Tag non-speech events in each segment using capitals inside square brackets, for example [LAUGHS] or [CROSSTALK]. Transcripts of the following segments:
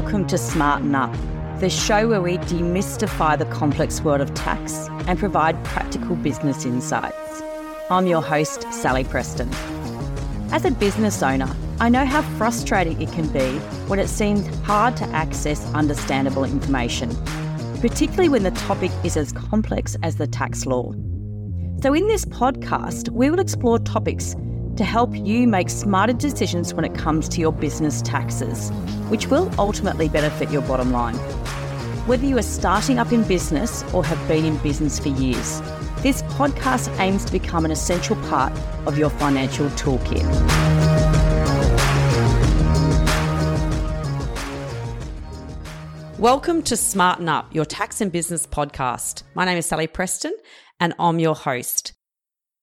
welcome to Smarten Up, the show where we demystify the complex world of tax and provide practical business insights. I'm your host, Sally Preston. As a business owner, I know how frustrating it can be when it seems hard to access understandable information, particularly when the topic is as complex as the tax law. So, in this podcast, we will explore topics to help you make smarter decisions when it comes to your business taxes, which will ultimately benefit your bottom line. Whether you are starting up in business or have been in business for years, this podcast aims to become an essential part of your financial toolkit. Welcome to Smarten Up, your tax and business podcast. My name is Sally Preston and I'm your host.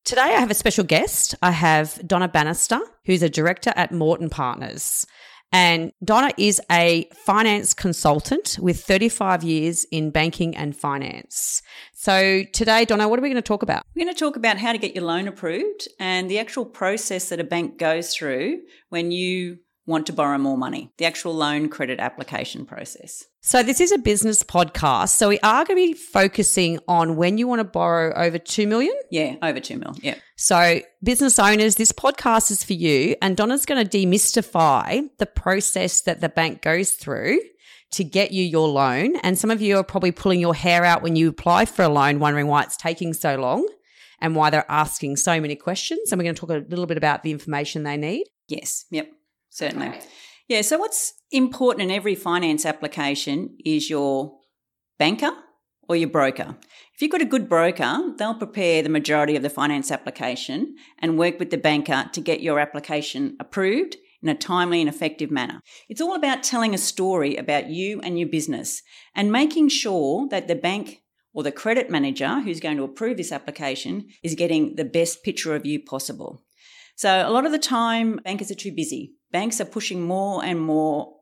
Today, I have a special guest. I have Donna Bannister, who's a director at Morton Partners. And Donna is a finance consultant with 35 years in banking and finance. So, today, Donna, what are we going to talk about? We're going to talk about how to get your loan approved and the actual process that a bank goes through when you want to borrow more money, the actual loan credit application process. So, this is a business podcast. So, we are going to be focusing on when you want to borrow over 2 million. Yeah, over 2 million. Yeah. So, business owners, this podcast is for you. And Donna's going to demystify the process that the bank goes through to get you your loan. And some of you are probably pulling your hair out when you apply for a loan, wondering why it's taking so long and why they're asking so many questions. And we're going to talk a little bit about the information they need. Yes. Yep certainly. Yeah. So, what's important in every finance application is your banker or your broker. If you've got a good broker, they'll prepare the majority of the finance application and work with the banker to get your application approved in a timely and effective manner. It's all about telling a story about you and your business and making sure that the bank or the credit manager who's going to approve this application is getting the best picture of you possible. So a lot of the time, bankers are too busy banks are pushing more and more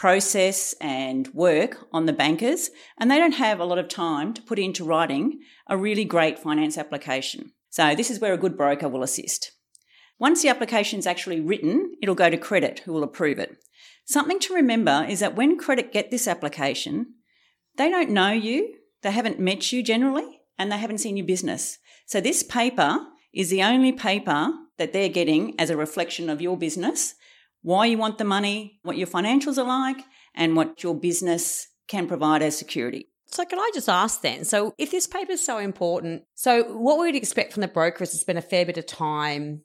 process and work on the bankers, and they don't have a lot of time to put into writing a really great finance application. So, this is where a good broker will assist. Once the application is actually written, it'll go to credit, who will approve it. Something to remember is that when credit get this application, they don't know you, they haven't met you generally, and they haven't seen your business. So, this paper is the only paper that they're getting as a reflection of your business why you want the money, what your financials are like, and what your business can provide as security. So, can I just ask then? So, if this paper is so important, so what we would expect from the broker is to spend a fair bit of time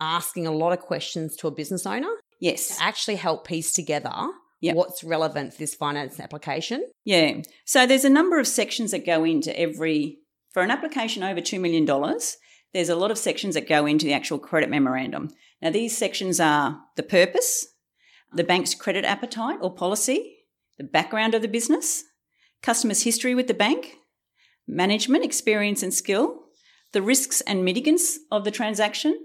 asking a lot of questions to a business owner? Yes. To actually help piece together yep. what's relevant for this finance application? Yeah. So, there's a number of sections that go into every, for an application over $2 million, there's a lot of sections that go into the actual credit memorandum. Now, these sections are the purpose, the bank's credit appetite or policy, the background of the business, customers' history with the bank, management experience and skill, the risks and mitigants of the transaction,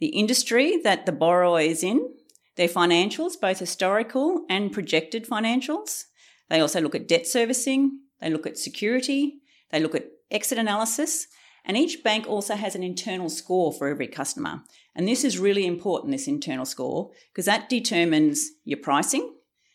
the industry that the borrower is in, their financials, both historical and projected financials. They also look at debt servicing, they look at security, they look at exit analysis, and each bank also has an internal score for every customer. And this is really important, this internal score, because that determines your pricing,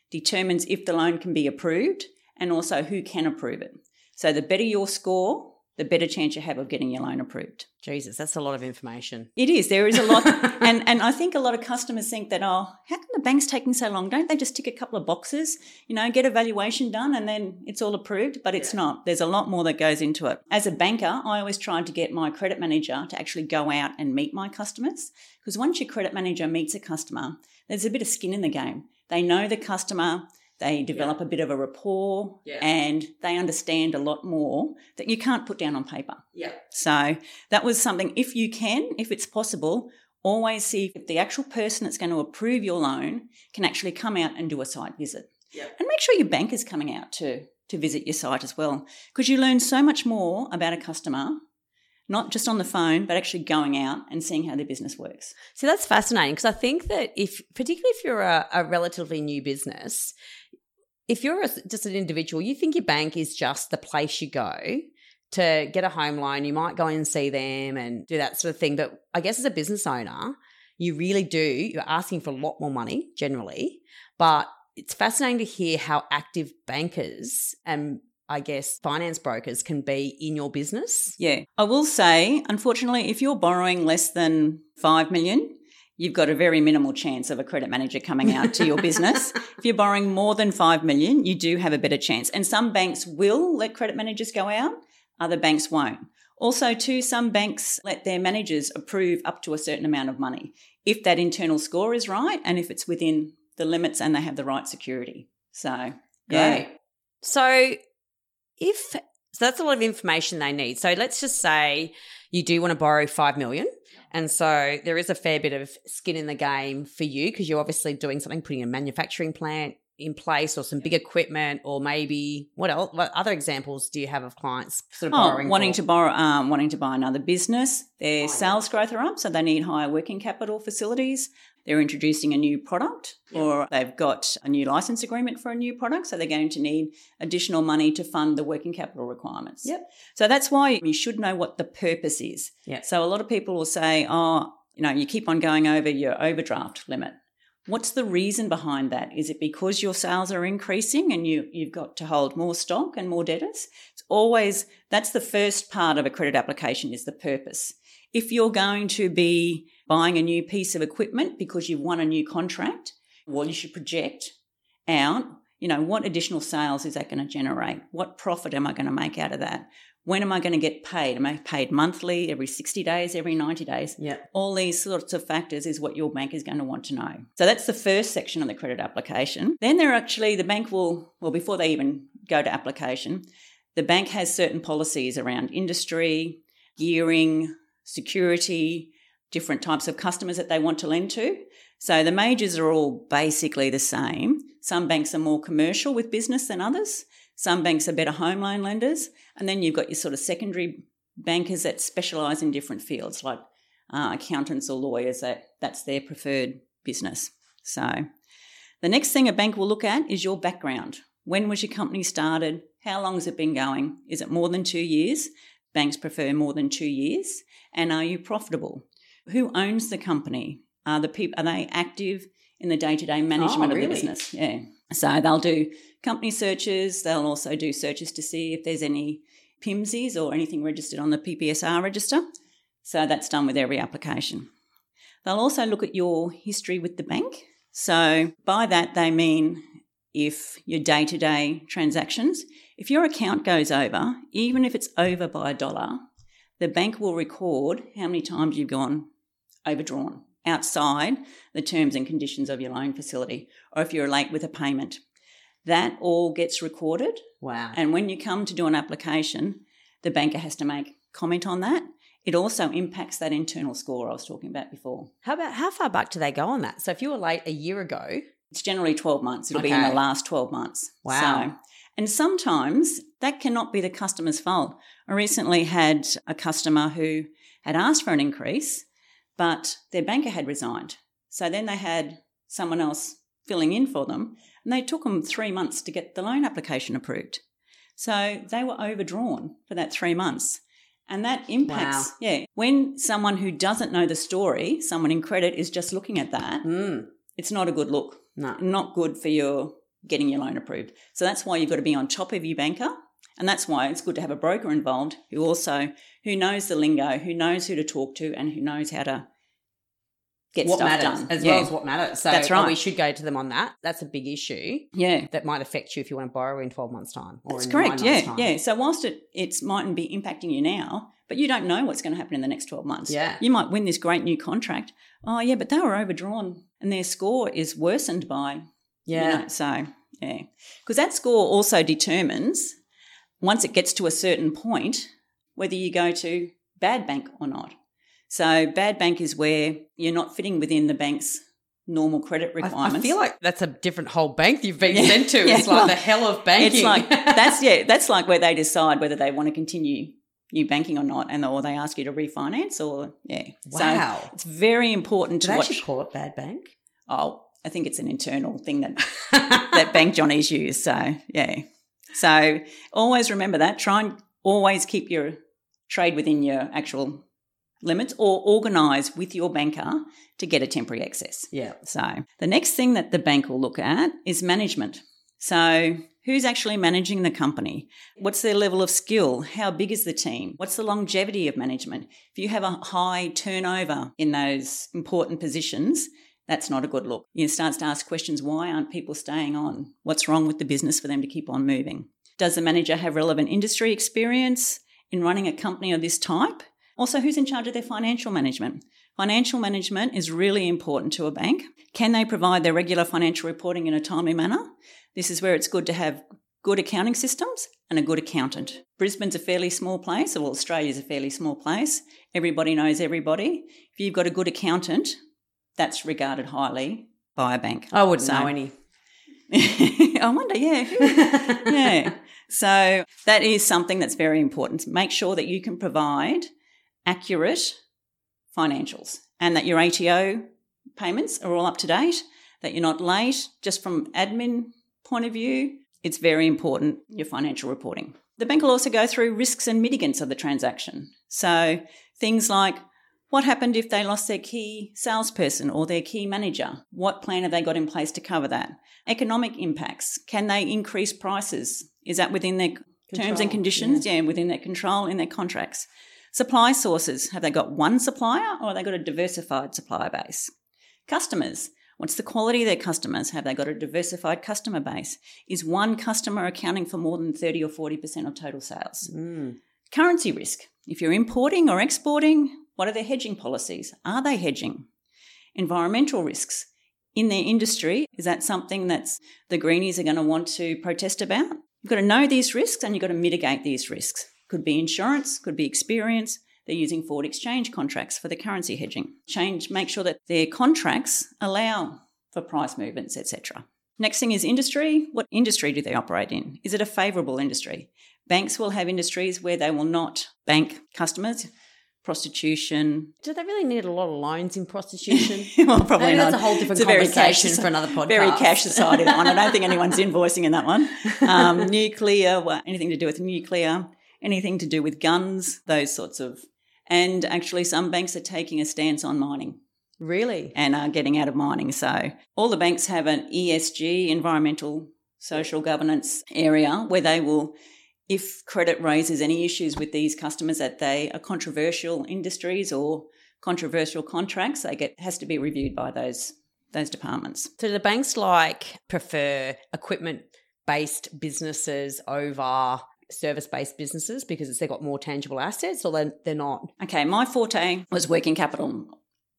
determines if the loan can be approved, and also who can approve it. So the better your score, the better chance you have of getting your loan approved. Jesus, that's a lot of information. It is. There is a lot. [LAUGHS] and, and I think a lot of customers think that, oh, how come the bank's taking so long? Don't they just tick a couple of boxes, you know, get a valuation done and then it's all approved? But it's yeah. not. There's a lot more that goes into it. As a banker, I always try to get my credit manager to actually go out and meet my customers because once your credit manager meets a customer, there's a bit of skin in the game. They know the customer, they develop yeah. a bit of a rapport yeah. and they understand a lot more that you can't put down on paper. Yeah. So that was something, if you can, if it's possible, always see if the actual person that's going to approve your loan can actually come out and do a site visit. Yeah. And make sure your bank is coming out to, to visit your site as well. Because you learn so much more about a customer not just on the phone, but actually going out and seeing how their business works. So that's fascinating because I think that if, particularly if you're a, a relatively new business, if you're a, just an individual, you think your bank is just the place you go to get a home loan. You might go and see them and do that sort of thing. But I guess as a business owner, you really do, you're asking for a lot more money generally, but it's fascinating to hear how active bankers and I guess finance brokers can be in your business. Yeah. I will say, unfortunately, if you're borrowing less than 5 million, you've got a very minimal chance of a credit manager coming out to your business. [LAUGHS] If you're borrowing more than 5 million, you do have a better chance. And some banks will let credit managers go out, other banks won't. Also, too, some banks let their managers approve up to a certain amount of money if that internal score is right and if it's within the limits and they have the right security. So, yeah. Great. So, if so, that's a lot of information they need. So, let's just say you do want to borrow 5 million. And so there is a fair bit of skin in the game for you because you're obviously doing something, putting a manufacturing plant in place or some big equipment or maybe what else what other examples do you have of clients sort of Oh, borrowing wanting for? to borrow, um, wanting to buy another business. Their Oh, yeah. sales growth are up, so they need higher working capital facilities. They're introducing a new product, or they've got a new license agreement for a new product, so they're going to need additional money to fund the working capital requirements. Yep. So that's why you should know what the purpose is. Yeah. So a lot of people will say, "Oh, you know, you keep on going over your overdraft limit." What's the reason behind that? Is it because your sales are increasing and you, you've got to hold more stock and more debtors? It's always that's the first part of a credit application is the purpose. If you're going to be buying a new piece of equipment because you've won a new contract, well, you should project out, you know, what additional sales is that going to generate? What profit am I going to make out of that? When am I going to get paid? Am I paid monthly, every 60 days, every 90 days? Yeah. all these sorts of factors is what your bank is going to want to know. So that's the first section of the credit application. Then there actually the bank will well before they even go to application, the bank has certain policies around industry, gearing, security, different types of customers that they want to lend to. So the majors are all basically the same. Some banks are more commercial with business than others. Some banks are better home loan lenders. And then you've got your sort of secondary bankers that specialise in different fields, like uh, accountants or lawyers. That that's their preferred business. So the next thing a bank will look at is your background. When was your company started? How long has it been going? Is it more than two years? Banks prefer more than two years. And are you profitable? Who owns the company? Are the people are they active in the day to day management of really? the business? Yeah. So they'll do company searches. They'll also do searches to see if there's any PMSIs or anything registered on the PPSR register. So that's done with every application. They'll also look at your history with the bank. So by that, they mean if your day to day transactions, if your account goes over, even if it's over by a dollar, the bank will record how many times you've gone overdrawn outside the terms and conditions of your loan facility, or if you're late with a payment. That all gets recorded. Wow. And when you come to do an application, the banker has to make comment on that. It also impacts that internal score I was talking about before. How about how far back do they go on that? So if you were late a year ago, It's generally 12 months. It'll be in the last 12 months. Wow. So, and sometimes that cannot be the customer's fault. I recently had a customer who had asked for an increase, but their banker had resigned. So then they had someone else filling in for them, and they took them three months to get the loan application approved. So they were overdrawn for that three months. And that impacts, Wow. yeah. When someone who doesn't know the story, someone in credit is just looking at that, mm, it's not a good look no. not good for your getting your loan approved. So that's why you've got to be on top of your banker. And that's why it's good to have a broker involved who also who knows the lingo, who knows who to talk to and who knows how to get what stuff matters done. as Yeah. well as what matters. So That's oh, right. we should go to them on that. That's a big issue Yeah. that might affect you if you want to borrow in 12 months time or That's correct. Yeah. time. Yeah. So whilst it it's mightn't be impacting you now, but you don't know what's going to happen in the next 12 months. Yeah. You might win this great new contract. Oh yeah, but they were overdrawn and their score is worsened by you Yeah. know, so, yeah. Because that score also determines, once it gets to a certain point, whether you go to bad bank or not. So, bad bank is where you're not fitting within the bank's normal credit I- requirements. I feel like that's a different whole bank you've been Yeah. sent to. [LAUGHS] Yeah, It's like well, the hell of banking. It's like that's [LAUGHS] yeah, that's like where they decide whether they want to continue you banking or not, and or they ask you to refinance or yeah. So wow. it's very important Do to they watch. actually call it bad bank? Oh, I think it's an internal thing that [LAUGHS] that bank Johnny's use. So yeah. So always remember that. Try and always keep your trade within your actual limits or organise with your banker to get a temporary excess. Yeah. So the next thing that the bank will look at is management. So who's actually managing the company? What's their level of skill? How big is the team? What's the longevity of management? If you have a high turnover in those important positions, that's not a good look. You start to ask questions why aren't people staying on? What's wrong with the business for them to keep on moving? Does the manager have relevant industry experience in running a company of this type? Also, who's in charge of their financial management? Financial management is really important to a bank. Can they provide their regular financial reporting in a timely manner? This is where it's good to have good accounting systems and a good accountant. Brisbane's a fairly small place, or well, Australia's a fairly small place. Everybody knows everybody. If you've got a good accountant, that's regarded highly by a bank. I wouldn't So- know any. [LAUGHS] I wonder, yeah. [LAUGHS] yeah. So that is something that's very important. Make sure that you can provide accurate financials and that your ATO payments are all up to date, that you're not late. Just from admin point of view, it's very important your financial reporting. The bank will also go through risks and mitigants of the transaction. So things like what happened if they lost their key salesperson or their key manager? What plan have they got in place to cover that? Economic impacts. Can they increase prices? Is that within their terms and conditions? Yeah. within their control in their contracts. Supply sources. Have they got one supplier or have they got a diversified supplier base? Customers. What's the quality of their customers? Have they got a diversified customer base? Is one customer accounting for more than 30 or 40% of total sales? Mm. Currency risk. If you're importing or exporting, what are their hedging policies? Are they hedging? Environmental risks. In their industry, is that something that's the greenies are going to want to protest about? You've got to know these risks and you've got to mitigate these risks. Could be insurance, could be experience. They're using forward exchange contracts for the currency hedging. Change, make sure that their contracts allow for price movements, etc. Next thing is industry. What industry do they operate in? Is it a favourable industry? Banks will have industries where they will not bank customers, prostitution. Do they really need a lot of loans in prostitution? [LAUGHS] well, probably not. that's a whole different It's very conversation cash- for another podcast. Very cash [LAUGHS] society, that one. I don't think anyone's invoicing in that one. Um, [LAUGHS] nuclear, well, anything to do with nuclear, anything to do with guns, those sorts of. And actually, some banks are taking a stance on mining Really? and are getting out of mining. So all the banks have an ESG, environmental social governance area, where they will, if credit raises any issues with these customers that they are controversial industries or controversial contracts, they get has to be reviewed by those those departments. So do the banks like prefer equipment based businesses over service based businesses because they've got more tangible assets or they're, they're not? Okay, my forte was working capital.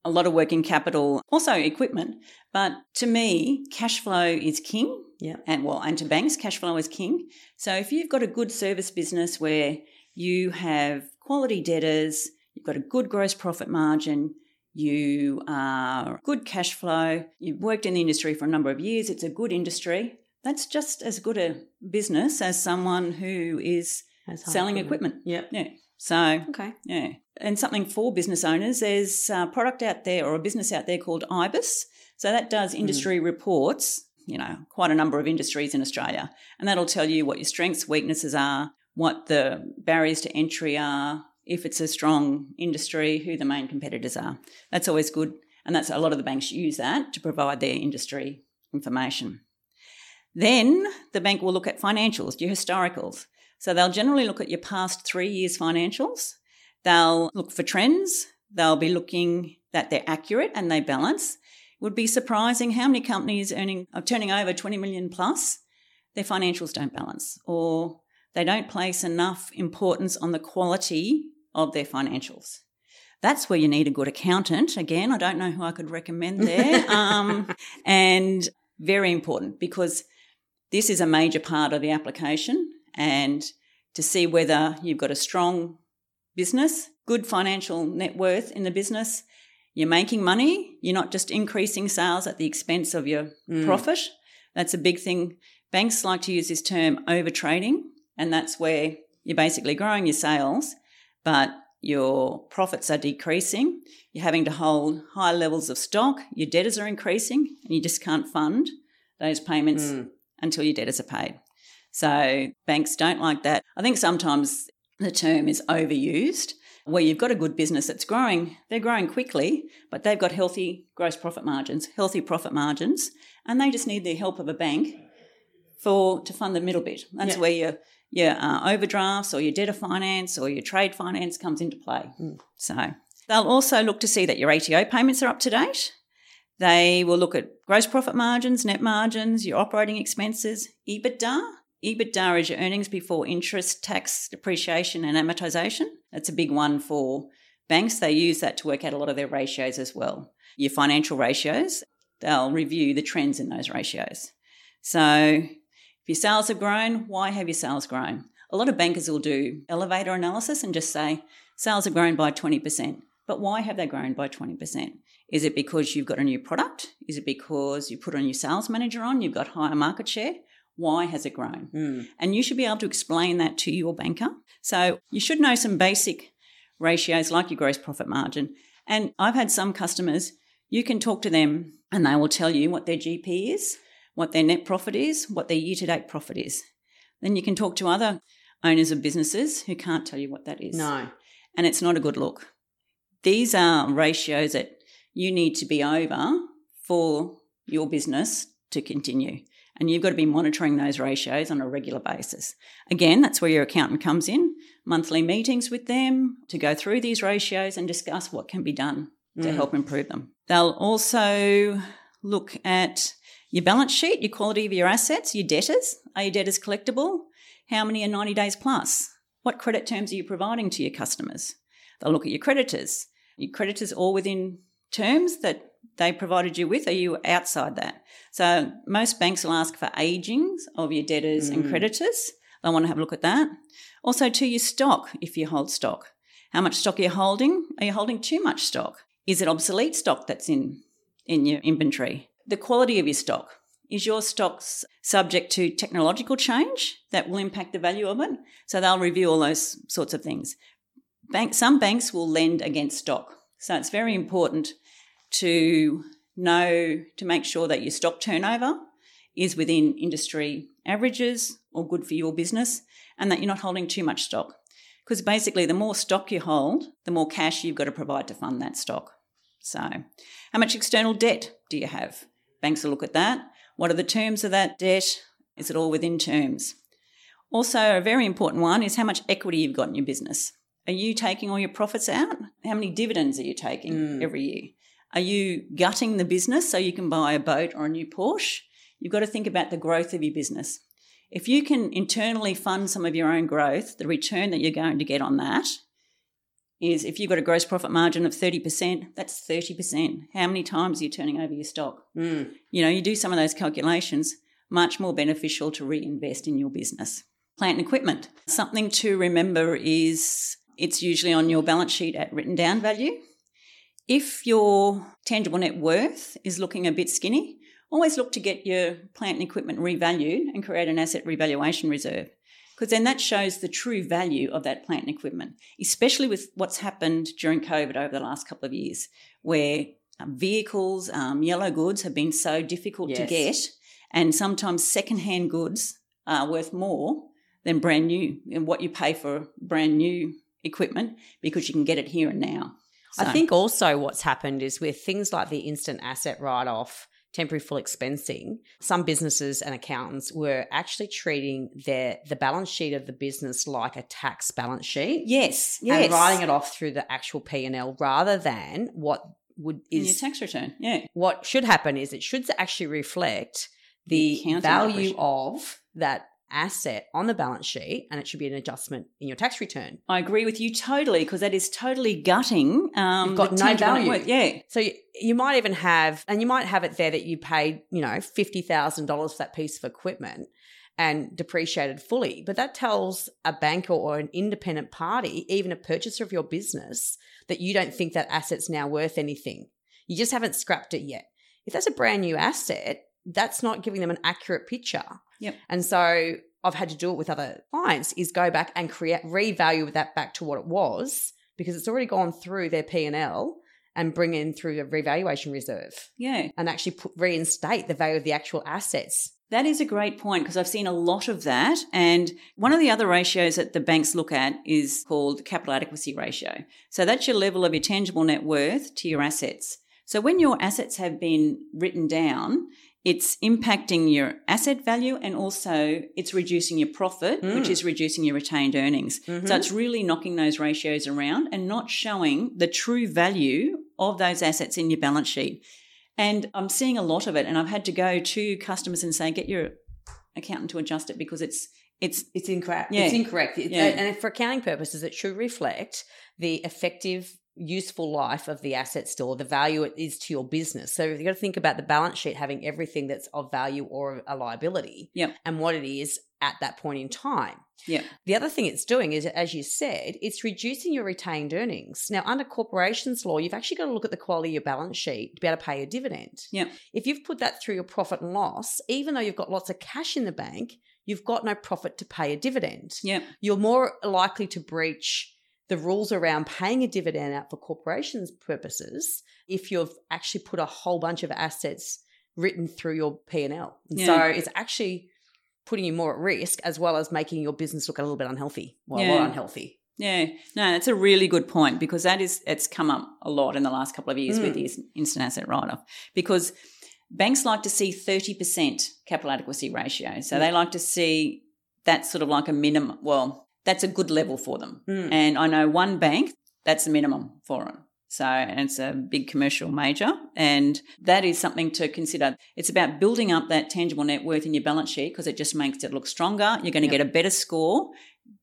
A lot of working capital, also equipment. But to me, cash flow is king. Yeah. And well, and to banks, cash flow is king. So if you've got a good service business where you have quality debtors, you've got a good gross profit margin, you are good cash flow, you've worked in the industry for a number of years, it's a good industry. That's just as good a business as someone who is selling equipment. Yep. Yeah. So Okay. yeah. And something for business owners, there's a product out there or a business out there called IBIS. So that does hmm. industry reports, you know, quite a number of industries in Australia. And that'll tell you what your strengths, weaknesses are, what the barriers to entry are, if it's a strong industry, who the main competitors are. That's always good. And that's a lot of the banks use that to provide their industry information. Then the bank will look at financials, your historicals. So they'll generally look at your past three years' financials. They'll look for trends. They'll be looking that they're accurate and they balance. It would be surprising how many companies earning are turning over 20 million plus, their financials don't balance or they don't place enough importance on the quality of their financials. That's where you need a good accountant. Again, I don't know who I could recommend there. [LAUGHS] um, and very important because this is a major part of the application and to see whether you've got a strong business, good financial net worth in the business, you're making money, you're not just increasing sales at the expense of your Mm. profit. That's a big thing. Banks like to use this term over trading, and that's where you're basically growing your sales, but your profits are decreasing. You're having to hold high levels of stock, your debtors are increasing, and you just can't fund those payments Mm. until your debtors are paid. So banks don't like that. I think sometimes the term is overused where you've got a good business that's growing, they're growing quickly, but they've got healthy gross profit margins, healthy profit margins, and they just need the help of a bank for to fund the middle bit. That's Yeah. where your your uh, overdrafts or your debtor finance or your trade finance comes into play. Mm. So they'll also look to see that your ATO payments are up to date. They will look at gross profit margins, net margins, your operating expenses, EBITDA. EBITDA is your earnings before interest, tax, depreciation, and amortization. That's a big one for banks. They use that to work out a lot of their ratios as well. Your financial ratios, they'll review the trends in those ratios. So if your sales have grown, why have your sales grown? A lot of bankers will do elevator analysis and just say, sales have grown by 20%. But why have they grown by 20%? Is it because you've got a new product? Is it because you put a new sales manager on? You've got higher market share? Why has it grown? Mm. And you should be able to explain that to your banker. So you should know some basic ratios like your gross profit margin. And I've had some customers, you can talk to them and they will tell you what their GP is, what their net profit is, what their year to date profit is. Then you can talk to other owners of businesses who can't tell you what that is. No. And it's not a good look. These are ratios that you need to be over for your business to continue. And you've got to be monitoring those ratios on a regular basis. Again, that's where your accountant comes in, monthly meetings with them to go through these ratios and discuss what can be done to Mm. help improve them. They'll also look at your balance sheet, your quality of your assets, your debtors. Are your debtors collectible? How many are 90 days plus? What credit terms are you providing to your customers? They'll look at your creditors. Your creditors all within terms that they provided you with? Are you outside that? So most banks will ask for agings of your debtors and Mm. creditors. They want to have a look at that. Also to your stock, if you hold stock. How much stock are you holding? Are you holding too much stock? Is it obsolete stock that's in, in your inventory? The quality of your stock. Is your stocks subject to technological change that will impact the value of it? So they'll review all those sorts of things. Bank, some banks will lend against stock. So it's very important to know to make sure that your stock turnover is within industry averages or good for your business and that you're not holding too much stock. Because basically, the more stock you hold, the more cash you've got to provide to fund that stock. So, how much external debt do you have? Banks will look at that. What are the terms of that debt? Is it all within terms? Also, a very important one is how much equity you've got in your business. Are you taking all your profits out? How many dividends are you taking Mm. every year? Are you gutting the business so you can buy a boat or a new Porsche? You've got to think about the growth of your business. If you can internally fund some of your own growth, the return that you're going to get on that is if you've got a gross profit margin of 30%, that's 30%. How many times are you turning over your stock? Mm. You know, you do some of those calculations, much more beneficial to reinvest in your business. Plant and equipment. Something to remember is it's usually on your balance sheet at written down value. If your tangible net worth is looking a bit skinny, always look to get your plant and equipment revalued and create an asset revaluation reserve. Because then that shows the true value of that plant and equipment, especially with what's happened during COVID over the last couple of years, where um, vehicles, um, yellow goods have been so difficult to get, and sometimes secondhand goods are worth more than brand new and what you pay for brand new equipment because you can get it here and now. I think also what's happened is with things like the instant asset write off, temporary full expensing, some businesses and accountants were actually treating their the balance sheet of the business like a tax balance sheet. Yes, yes, and writing it off through the actual P and L rather than what would in your is tax return. Yeah, what should happen is it should actually reflect The the value of that asset on the balance sheet and it should be an adjustment in your tax return. I agree with you totally because that is totally gutting. Um, You've got no value. worth. Yeah, So you, you might even have, and you might have it there that you paid, you know, fifty thousand dollars for that piece of equipment and depreciated fully. But that tells a banker or an independent party, even a purchaser of your business, that you don't think that asset's now worth anything. You just haven't scrapped it yet. If that's a brand new asset, that's not giving them an accurate picture. Yep. And so I've had to do it with other clients is go back and create revalue that back to what it was because it's already gone through their P and L and bring in through the revaluation reserve yeah. and actually put, reinstate the value of the actual assets That is a great point because I've seen a lot of that. And one of the other ratios that the banks look at is called capital adequacy ratio. So that's your level of your tangible net worth to your assets. So when your assets have been written down, it's impacting your asset value and also it's reducing your profit, mm. which is reducing your retained earnings. Mm-hmm. So it's really knocking those ratios around and not showing the true value of those assets in your balance sheet. And I'm seeing a lot of it, and I've had to go to customers and say, get your accountant to adjust it because it's it's it's incorrect. Yeah. It's incorrect. yeah. And for accounting purposes, it should reflect the effective useful life of the asset still, the value it is to your business. So you've got to think about the balance sheet having everything that's of value or a liability yep. and what it is at that point in time. Yeah. The other thing it's doing is, as you said, it's reducing your retained earnings. Now, under corporations law, you've actually got to look at the quality of your balance sheet to be able to pay a dividend. Yeah. If you've put that through your profit and loss, even though you've got lots of cash in the bank, you've got no profit to pay a dividend. Yeah. You're more likely to breach the rules around paying a dividend out for corporations purposes if you've actually put a whole bunch of assets written through your P&L. Yeah. So it's actually putting you more at risk as well as making your business look a little bit unhealthy. Well, yeah. unhealthy. Yeah, no, that's a really good point because that is it's come up a lot in the last couple of years mm. with the instant asset write-off because banks like to see 30% capital adequacy ratio. So mm. they like to see that's sort of like a minimum. Well, that's a good level for them. Mm. And I know one bank that's the minimum for them. So, and it's a big commercial major. And that is something to consider. It's about building up that tangible net worth in your balance sheet because it just makes it look stronger. You're going to yep. get a better score,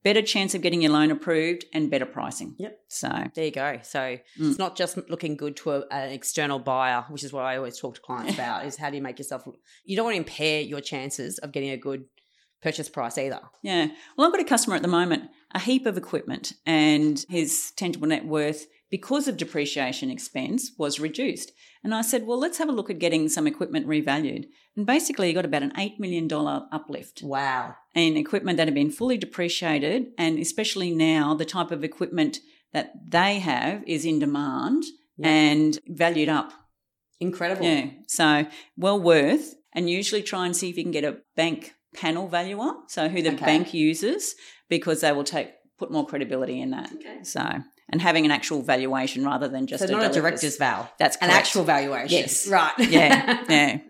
better chance of getting your loan approved, and better pricing. Yep. So, there you go. So, mm. it's not just looking good to a, an external buyer, which is what I always talk to clients about, is how do you make yourself, you don't want to impair your chances of getting a good purchase price either. Yeah. Well, I've got a customer at the moment, a heap of equipment, and his tangible net worth because of depreciation expense was reduced. And I said, well, let's have a look at getting some equipment revalued. And basically, he got about an $8 million uplift. Wow. In equipment that had been fully depreciated, and especially now, the type of equipment that they have is in demand yep. and valued up. Incredible. Yeah. So, well worth. And usually try and see if you can get a bank panel valuer, so who the okay. bank uses, because they will take put more credibility in that. Okay. So and having an actual valuation rather than just so a not a director's val. That's correct. an actual valuation. Yes, right. yeah, yeah. [LAUGHS]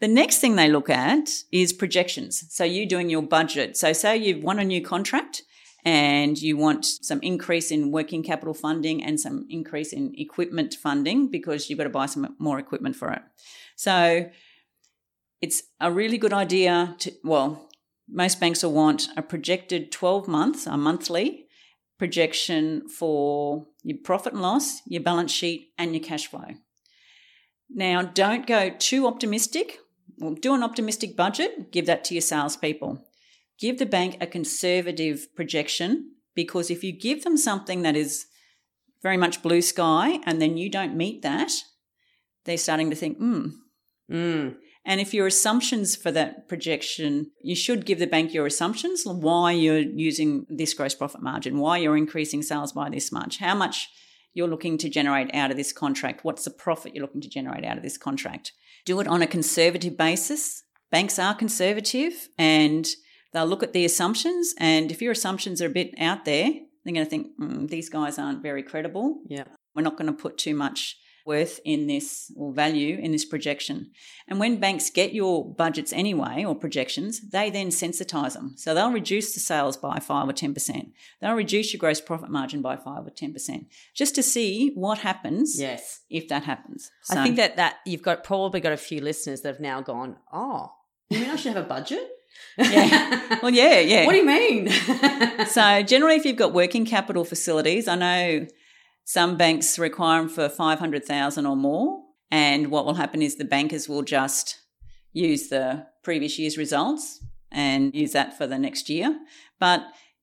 The next thing they look at is projections. So you doing your budget. So say you've won a new contract and you want some increase in working capital funding and some increase in equipment funding because you've got to buy some more equipment for it. So it's a really good idea to well, most banks will want a projected 12 months, a monthly projection for your profit and loss, your balance sheet, and your cash flow. Now, don't go too optimistic. Well, do an optimistic budget, give that to your salespeople. Give the bank a conservative projection because if you give them something that is very much blue sky and then you don't meet that, they're starting to think, hmm, mm, and if your assumptions for that projection, you should give the bank your assumptions, why you're using this gross profit margin, why you're increasing sales by this much, how much you're looking to generate out of this contract, what's the profit you're looking to generate out of this contract. Do it on a conservative basis. Banks are conservative and they'll look at the assumptions. And if your assumptions are a bit out there, they're going to think, mm, these guys aren't very credible. Yeah. We're not going to put too much worth in this or value in this projection. And when banks get your budgets anyway or projections, they then sensitize them. So they'll reduce the sales by 5 or 10%. They'll reduce your gross profit margin by 5 or 10% just to see what happens yes. if that happens. So, I think that that you've got probably got a few listeners that have now gone, "Oh, you mean I should have a budget?" yeah. Well, yeah, yeah. [LAUGHS] What do you mean? so, generally, if you've got working capital facilities, I know some banks require them for 500,000 or more. And what will happen is the bankers will just use the previous year's results and use that for the next year. But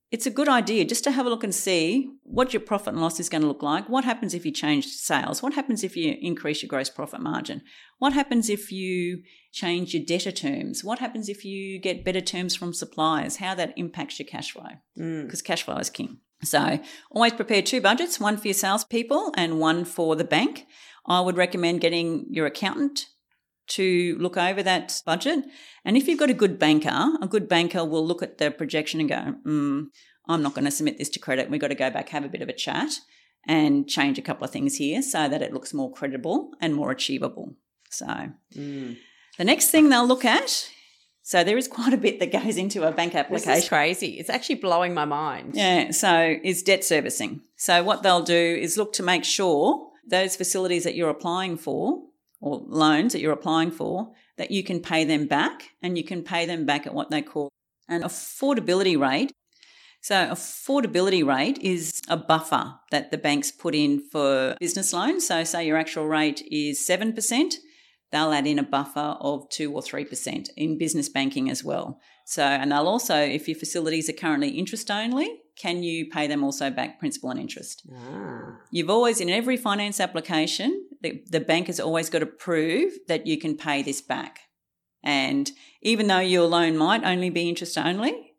it's a good idea just to have a look and see what your profit and loss is going to look like. What happens if you change sales? What happens if you increase your gross profit margin? What happens if you change your debtor terms? What happens if you get better terms from suppliers? How that impacts your cash flow? Because mm. cash flow is king. So always prepare two budgets, one for your salespeople and one for the bank. I would recommend getting your accountant to look over that budget. And if you've got a good banker, a good banker will look at the projection and go, mm, I'm not going to submit this to credit. We've got to go back, have a bit of a chat and change a couple of things here so that it looks more credible and more achievable. So Mm. the next thing they'll look at, so there is [LAUGHS] quite a bit that goes into a bank This application. is crazy. It's actually blowing my mind. Yeah, so is debt servicing. So what they'll do is look to make sure those facilities that you're applying for or loans that you're applying for that you can pay them back and you can pay them back at what they call an affordability rate. So affordability rate is a buffer that the banks put in for business loans. So say your actual rate is 7%, they'll add in a buffer of 2 or 3% in business banking as well. So, and they'll also, if your facilities are currently interest only, can you pay them also back principal and interest? Ah. You've always, in every finance application, the, the bank has always got to prove that you can pay this back. And even though your loan might only be interest only,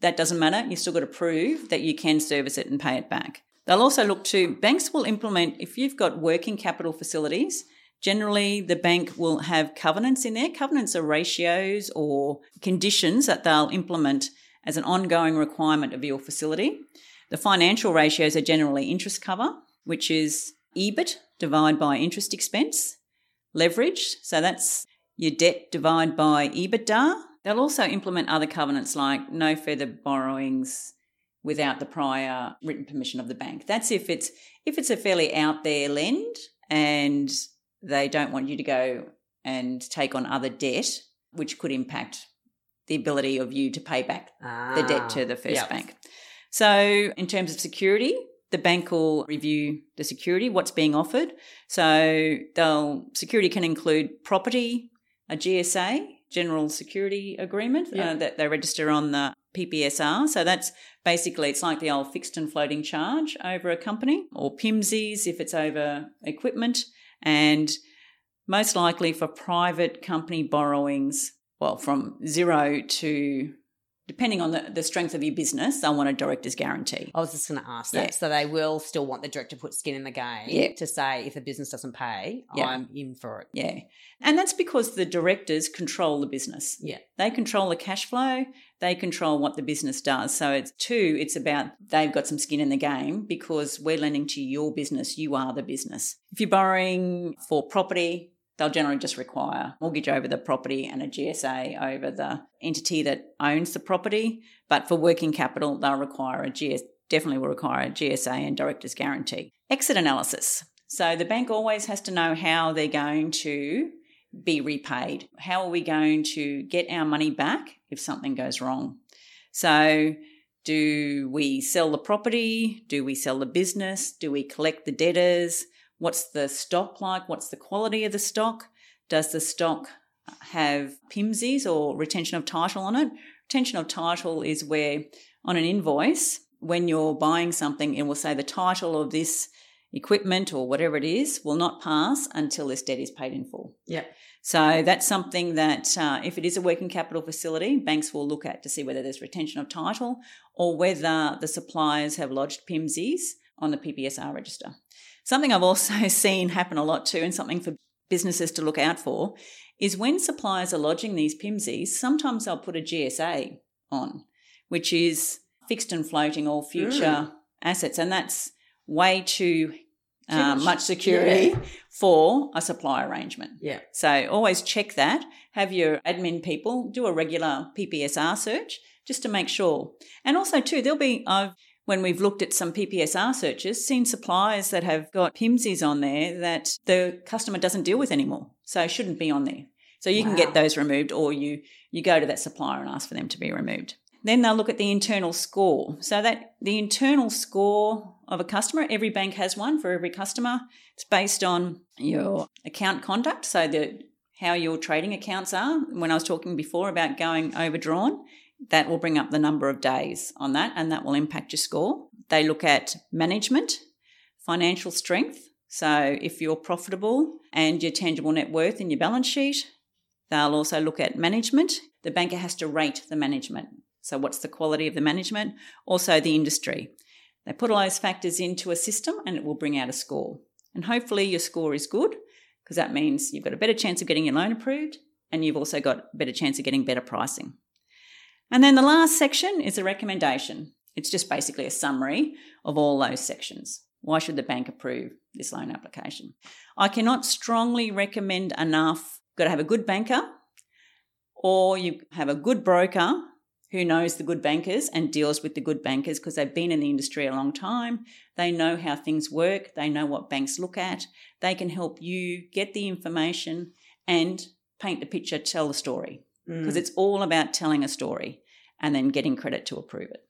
that doesn't matter. You've still got to prove that you can service it and pay it back. They'll also look to, banks will implement, if you've got working capital facilities, generally the bank will have covenants in there. Covenants are ratios or conditions that they'll implement as an ongoing requirement of your facility. The financial ratios are generally interest cover, which is EBIT divided by interest expense, leverage, so that's your debt divided by EBITDA. They'll also implement other covenants like no further borrowings without the prior written permission of the bank. That's if it's if it's a fairly out there lend and they don't want you to go and take on other debt, which could impact the ability of you to pay back the debt to the first Yep. bank. So, in terms of security, the bank will review the security, what's being offered. So, they'll security can include property, a GSA, General Security Agreement, Yeah. uh, that they register on the PPSR. So that's basically it's like the old fixed and floating charge over a company, or PMSIs if it's over equipment, and most likely for private company borrowings, well, from zero to depending on the, the strength of your business, they'll want a director's guarantee. I was just going to ask that. Yeah. So they will still want the director to put skin in the game Yeah. to say if the business doesn't pay, Yeah. I'm in for it. Yeah. And that's because the directors control the business. Yeah. They control the cash flow, they control what the business does. So it's two, it's about they've got some skin in the game because we're lending to your business, you are the business. If you're borrowing for property, they'll generally just require mortgage over the property and a GSA over the entity that owns the property. But for working capital, they'll require a GS definitely will require a GSA and director's guarantee. Exit analysis. So the bank always has to know how they're going to be repaid. How are we going to get our money back if something goes wrong? So, do we sell the property? Do we sell the business? Do we collect the debtors? What's the stock like? What's the quality of the stock? Does the stock have PMSIs or retention of title on it? Retention of title is where on an invoice, when you're buying something, it will say the title of this equipment or whatever it is will not pass until this debt is paid in full. Yeah. So that's something that, uh, if it is a working capital facility, banks will look at to see whether there's retention of title or whether the suppliers have lodged PMSIs on the PPSR register. Something I've also [LAUGHS] seen happen a lot too, and something for businesses to look out for, is when suppliers are lodging these PIMSIs, sometimes they'll put a GSA on, which is fixed and floating all future assets, and that's way too uh, much. much security Yeah. for a supply arrangement. Yeah. So always check that. Have your admin people do a regular PPSR search just to make sure. And also too, there'll be I've when we've looked at some PPSR searches, seen suppliers that have got PMSIs on there that the customer doesn't deal with anymore. So shouldn't be on there. So you can get those removed or you you go to that supplier and ask for them to be removed. Then they'll look at the internal score. So that the internal score of a customer, every bank has one for every customer. It's based on your account conduct, so the how your trading accounts are. When I was talking before about going overdrawn, that will bring up the number of days on that and that will impact your score. They look at management, financial strength. So if you're profitable and your tangible net worth in your balance sheet, they'll also look at management. The banker has to rate the management. So what's the quality of the management? Also the industry. They put all those factors into a system and it will bring out a score. And hopefully your score is good because that means you've got a better chance of getting your loan approved and you've also got a better chance of getting better pricing. And then the last section is a recommendation. It's just basically a summary of all those sections. Why should the bank approve this loan application? I cannot strongly recommend enough. You've got to have a good banker or you have a good broker who knows the good bankers and deals with the good bankers because they've been in the industry a long time. They know how things work. They know what banks look at. They can help you get the information and paint the picture, tell the story because Mm. it's all about telling a story and then getting credit to approve it.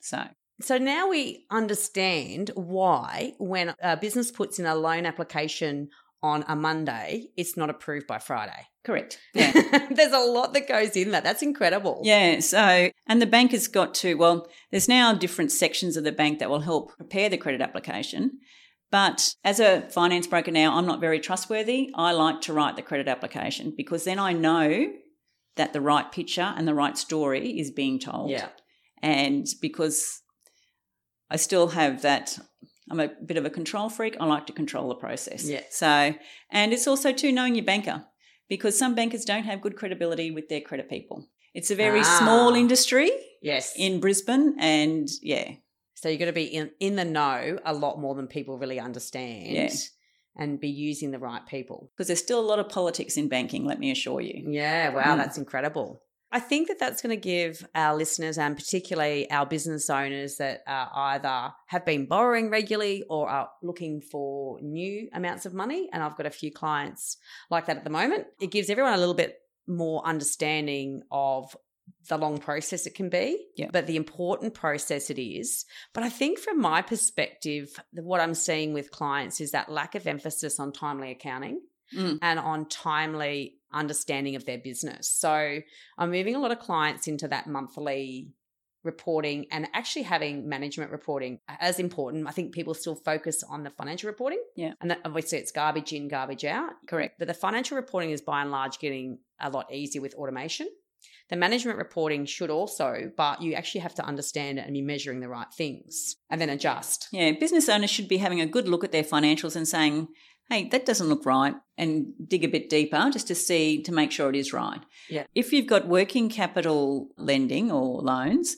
So, So now we understand why when a business puts in a loan application on a Monday, it's not approved by Friday. correct. [LAUGHS] Yeah. There's a lot that goes in that. That's incredible. Yeah, so, and the bank has got to, well, there's now different sections of the bank that will help prepare the credit application. But as a finance broker now, I'm not very trustworthy. I like to write the credit application because then I know that the right picture and the right story is being told. Yeah. And because I still have that, I'm a bit of a control freak. I like to control the process. Yeah. So, and it's also too knowing your banker because some bankers don't have good credibility with their credit people. It's a very Ah. small industry Yes. in Brisbane, and yeah, so you've got to be in, in the know a lot more than people really understand Yeah. and be using the right people. because there's still a lot of politics in banking. Let me assure you. Yeah, wow, Mm. that's incredible. I think that that's going to give our listeners and particularly our business owners that uh, either have been borrowing regularly or are looking for new amounts of money. And I've got a few clients like that at the moment. It gives everyone a little bit more understanding of the long process it can be, Yeah. but the important process it is. But I think from my perspective, what I'm seeing with clients is that lack of emphasis on timely accounting Mm. and on timely understanding of their business. So I'm moving a lot of clients into that monthly reporting and actually having management reporting as important. I think people still focus on the financial reporting. Yeah. And that, obviously it's garbage in, garbage out. Correct. But the financial reporting is by and large getting a lot easier with automation. The management reporting should also, but you actually have to understand it and be measuring the right things and then adjust. Yeah, business owners should be having a good look at their financials and saying, hey, that doesn't look right, and dig a bit deeper just to see to make sure it is right. Yeah. If you've got working capital lending or loans,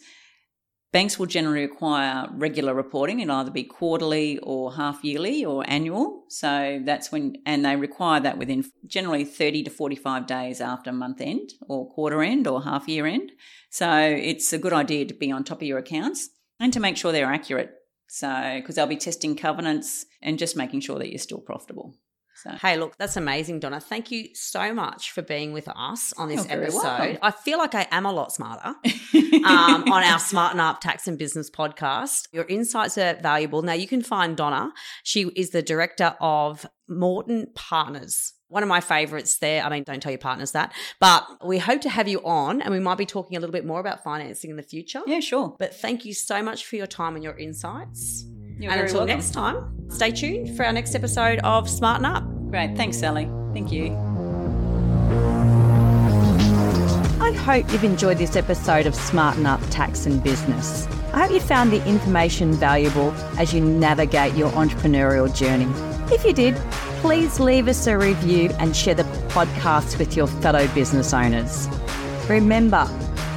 banks will generally require regular reporting. It'll either be quarterly or half yearly or annual. So that's when, and they require that within generally 30 to 45 days after month end or quarter end or half year end. So it's a good idea to be on top of your accounts and to make sure they're accurate. So, because they'll be testing covenants and just making sure that you're still profitable. So, Hey, look, that's amazing, Donna. Thank you so much for being with us on this You're episode. I feel like I am a lot smarter [LAUGHS] um, on our Smarten Up Tax and Business podcast. Your insights are valuable. Now, you can find Donna. She is the director of Morton Partners. One of my favorites there. I mean, don't tell your partners that, but we hope to have you on and we might be talking a little bit more about financing in the future. yeah, sure. But thank you so much for your time and your insights. You're and very until welcome. next time, stay tuned for our next episode of Smarten Up. Great. Thanks, Sally. Thank you. I hope you've enjoyed this episode of Smarten Up Tax and Business. I hope you found the information valuable as you navigate your entrepreneurial journey. If you did, please leave us a review and share the podcast with your fellow business owners. Remember,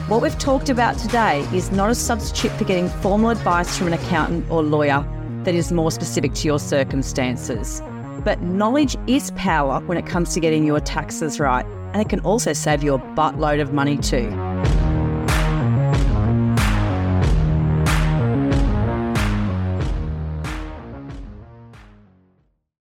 what we've talked about today is not a substitute for getting formal advice from an accountant or lawyer that is more specific to your circumstances. But knowledge is power when it comes to getting your taxes right, and it can also save you a buttload of money too.